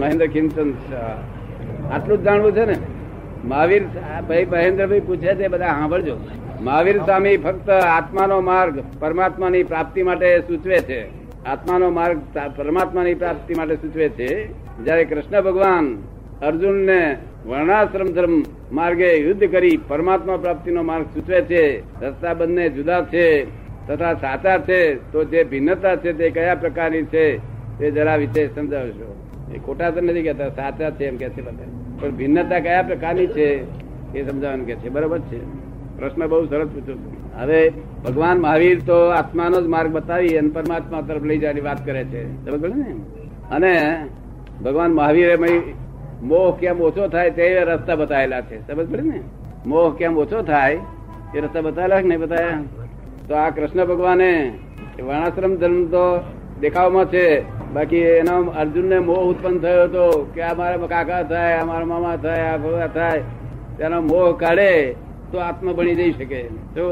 મહેન્દ્ર ખીમચંદ આટલું જ જાણવું છે ને? મહાવીર ભાઈ મહેન્દ્રભાઈ પૂછે છે બધા સાંભળજો. મહાવીર સ્વામી ફક્ત આત્માનો માર્ગ પરમાત્માની પ્રાપ્તિ માટે સૂચવે છે. આત્માનો માર્ગ પરમાત્માની પ્રાપ્તિ માટે સૂચવે છે. જ્યારે કૃષ્ણ ભગવાન અર્જુનને વર્ણાશ્રમ ધર્મ માર્ગે યુદ્ધ કરી પરમાત્મા પ્રાપ્તિનો માર્ગ સૂચવે છે, રસ્તા બંને જુદા છે, તથા સાચા છે, તો જે ભિન્નતા છે તે કયા પ્રકારની છે તે જરા વિશે સમજાવશો. એ ખોટા તો નથી કહેતા, સાચા છે એમ કે છે બધા. પણ ભિન્નતા કયા પ્રકારની છે એ સમજાવવાનું કે છે. બરોબર છે? પ્રશ્ન બહુ સરસ પૂછો. હવે ભગવાન મહાવીર તો આત્માનો જ માર્ગ બતાવી અને પરમાત્મા તરફ લઈ જવાની વાત કરે છે. ને અને ભગવાન મહાવીરે મોહ કેમ ઓછો થાય તે રસ્તા બતાવેલા છે. સમજ પડે ને? મોહ કેમ ઓછો થાય એ રસ્તા બતાવેલા કે નહીં બતાવ્યા? તો આ કૃષ્ણ ભગવાને વર્ણાશ્રમ ધર્મ તો દેખાવમાં છે. બાકી એનો અર્જુનને મોહ ઉત્પન્ન થયો હતો કે આ મારા કાકા થાય આ મારા મામા થાય આ ભગવા થાય. તેનો મોહ કાઢે તો આત્મા બની જઈ શકે. તો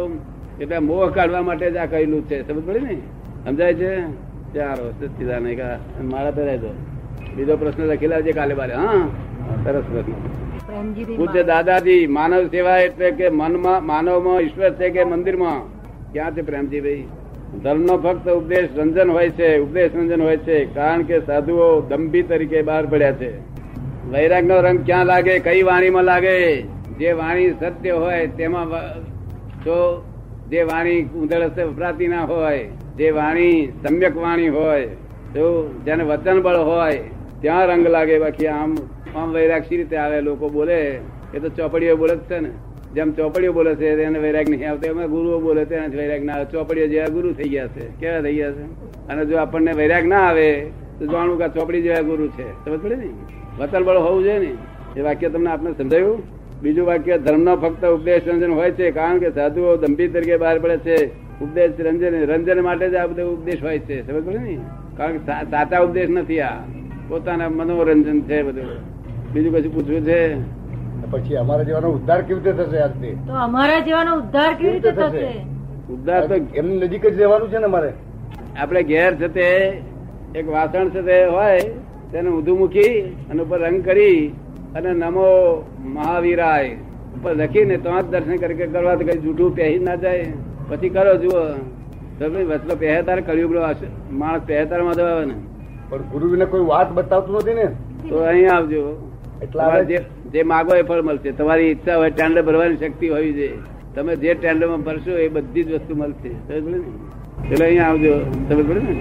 એટલે મોહ કાઢવા માટે જ આ કહેલું છે. સમજ પડી ને? સમજાય છે? ચાલો સચ્ચિદાન મારા તો. રહેજો બીજો પ્રશ્ન લખેલા છે કાલે બારે. હા? સરસ પ્રશ્ન. પૂછે દાદાજી માનવ સેવા એટલે કે મનમાં માનવમાં ઈશ્વર છે કે મંદિરમાં? ક્યાં છે પ્રેમજી ભાઈ ધર્મનો ફક્ત ઉપદેશ રંજન હોય છે, ઉપદેશ રંજન હોય છે, કારણ કે સાધુઓ દંભી તરીકે બહાર પડ્યા છે. વૈરાગ નો રંગ ક્યાં લાગે, કઈ વાણીમાં લાગે? જે વાણી સત્ય હોય, તેમાં જો જે વાણી ઉંદર વપરાતી ના હોય, જે વાણી સમ્યક વાણી હોય, તો જેને વચન બળ હોય, ત્યાં રંગ લાગે. બાકી આમ આમ વૈરાગ શી રીતે આવે, લોકો બોલે, એ તો ચોપડીઓ બોલે જ છે ને. જેમ ચોપડીઓ બોલે છે, એને વૈરાગ નહીં આવતો. એમાં ગુરુઓ બોલે છે વૈરાગ ના આવે. ચોપડીઓ જેવા ગુરુ થઈ ગયા છે. કેવા થઈ ગયા છે? અને જો આપણને વૈરાગ ના આવે, તો જાણવું કે ચોપડી જેવા ગુરુ છે. સમજ પડે ને? વતન બળ હોવું જોઈએ ને? એ વાક્ય તમને આપને સમજાયું? બીજું વાક્ય ધર્મનો ફક્ત ઉપદેશ રંજન હોય છે, કારણ કે સાધુઓ દંભી તરીકે બહાર પડે છે. ઉપદેશ રંજન રંજન માટે જ આ બધો ઉપદેશ હોય છે. સમજ પડે ને? કારણ કે સાચા ઉપદેશ નથી આ. પોતાના મનોરંજન છે બધું. બીજું કશું પૂછવું છે? પછી અમારા જેવાનો ઉદ્ધાર કેવી રીતે થશે આજથી? તો અમારા જેવાનો ઉદ્ધાર કેવી રીતે થશે? ઉદ્ધાર તો એમની નજીક જ રહેવાનું છે ને અમારે? આપણે ઘેર છે તે એક વાસણ છે તે હોય તેને ઊંધું મૂકી અને ઉપર રંગ કરી અને નમો મહાવીરાય. ઉપર લખીને તો જ દર્શન કરી કરવા તો કઈ જૂઠું પહેરી ના જાય. પછી કરો જુઓ. તો ભાઈ વચલો પહેરે તારે માણસ પહેરે માં આવે ને. પણ ગુરુને કોઈ વાત બતાવતું નથી ને? તો અહીંયા આવજો. એટલા જે માગો એ ફળ મળશે. તમારી ઈચ્છા હોય ટેન્ડર ભરવાની શક્તિ હોવી જોઈએ. તમે જે ટેન્ડરમાં ભરશો એ બધી જ વસ્તુ મળશે. એટલે અહીંયા આવજો. તમે પડે ને?